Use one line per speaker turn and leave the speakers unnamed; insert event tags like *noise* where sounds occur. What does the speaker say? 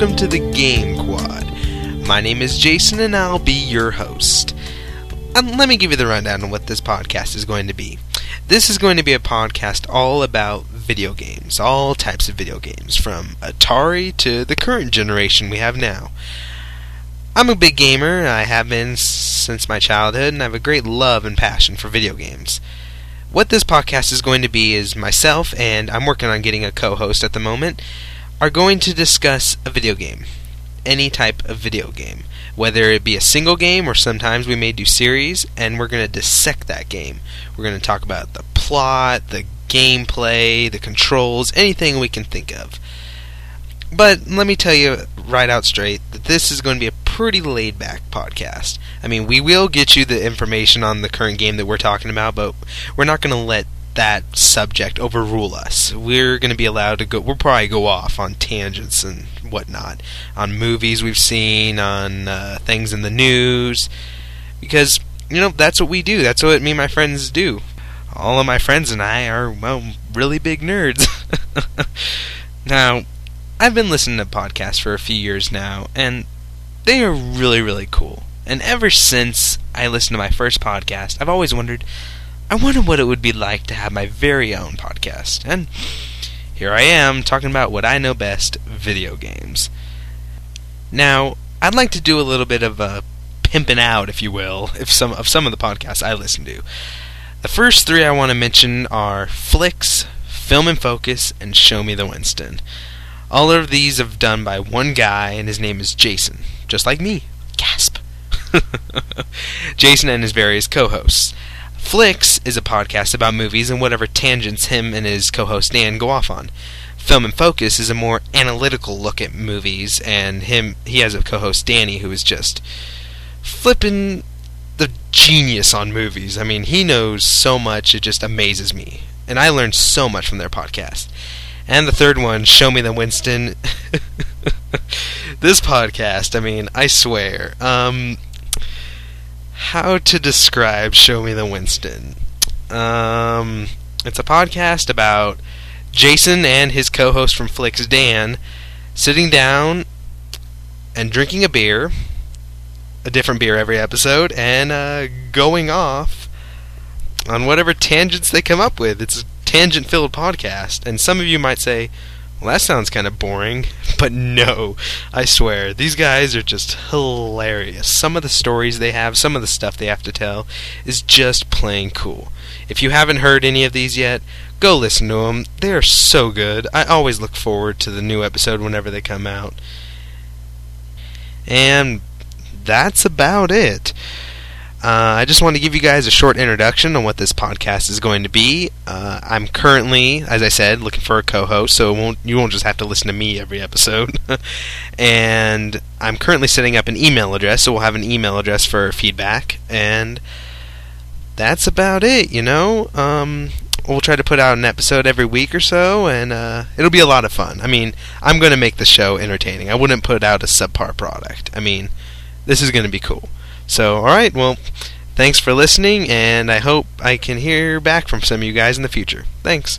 welcome to the Game Quad. My name is Jason, and I'll be your host. Um, let me give you the rundown on what this podcast is going to be. This is going to be a podcast all about video games, all types of video games, from Atari to the current generation we have now. I'm a big gamer, I have been since my childhood, and I have a great love and passion for video games. What this podcast is going to be is myself, and I'm working on getting a co host at the moment, are going to discuss a video game. Any type of video game. Whether it be a single game or sometimes we may do series, and we're going to dissect that game. We're going to talk about the plot, the gameplay, the controls, anything we can think of. But let me tell you right out straight that this is going to be a pretty laid back podcast. I mean, we will get you the information on the current game that we're talking about, but we're not going to let that subject overrule us. We're going to be allowed to go, we'll probably go off on tangents and whatnot, on movies we've seen, on uh, things in the news, because, you know, that's what we do. That's what me and my friends do. All of my friends and I are, well, really big nerds. *laughs* now, I've been listening to podcasts for a few years now, and they are really, really cool. And ever since I listened to my first podcast, I've always wondered, I wonder what it would be like to have my very own podcast. And here I am talking about what I know best video games. Now, I'd like to do a little bit of a pimping out, if you will, *laughs* if some of some of the podcasts I listen to. The first three I want to mention are Flicks, Film and Focus, and Show Me the Winston. All of these are done by one guy, and his name is Jason, just like me. Gasp. *laughs* Jason and his various co hosts. Flicks is a podcast about movies and whatever tangents him and his co host Dan go off on. Film and Focus is a more analytical look at movies, and him he has a co host Danny who is just flipping the genius on movies. I mean, he knows so much, it just amazes me. And I learned so much from their podcast. And the third one, Show Me the Winston. *laughs* this podcast, I mean, I swear. Um, how to describe Show Me the Winston? Um, it's a podcast about Jason and his co host from Flicks, Dan, sitting down and drinking a beer, a different beer every episode, and uh, going off on whatever tangents they come up with. It's a tangent filled podcast. And some of you might say, well, that sounds kind of boring. But no, I swear, these guys are just hilarious. Some of the stories they have, some of the stuff they have to tell, is just plain cool. If you haven't heard any of these yet, go listen to them. They're so good. I always look forward to the new episode whenever they come out. And that's about it. Uh, I just want to give you guys a short introduction on what this podcast is going to be. Uh, I'm currently, as I said, looking for a co-host, so won't, you won't just have to listen to me every episode. *laughs* and I'm currently setting up an email address, so we'll have an email address for feedback. And that's about it. You know, um, we'll try to put out an episode every week or so, and uh, it'll be a lot of fun. I mean, I'm going to make the show entertaining. I wouldn't put out a subpar product. I mean, this is going to be cool. So, alright, well, thanks for listening, and I hope I can hear back from some of you guys in the future. Thanks.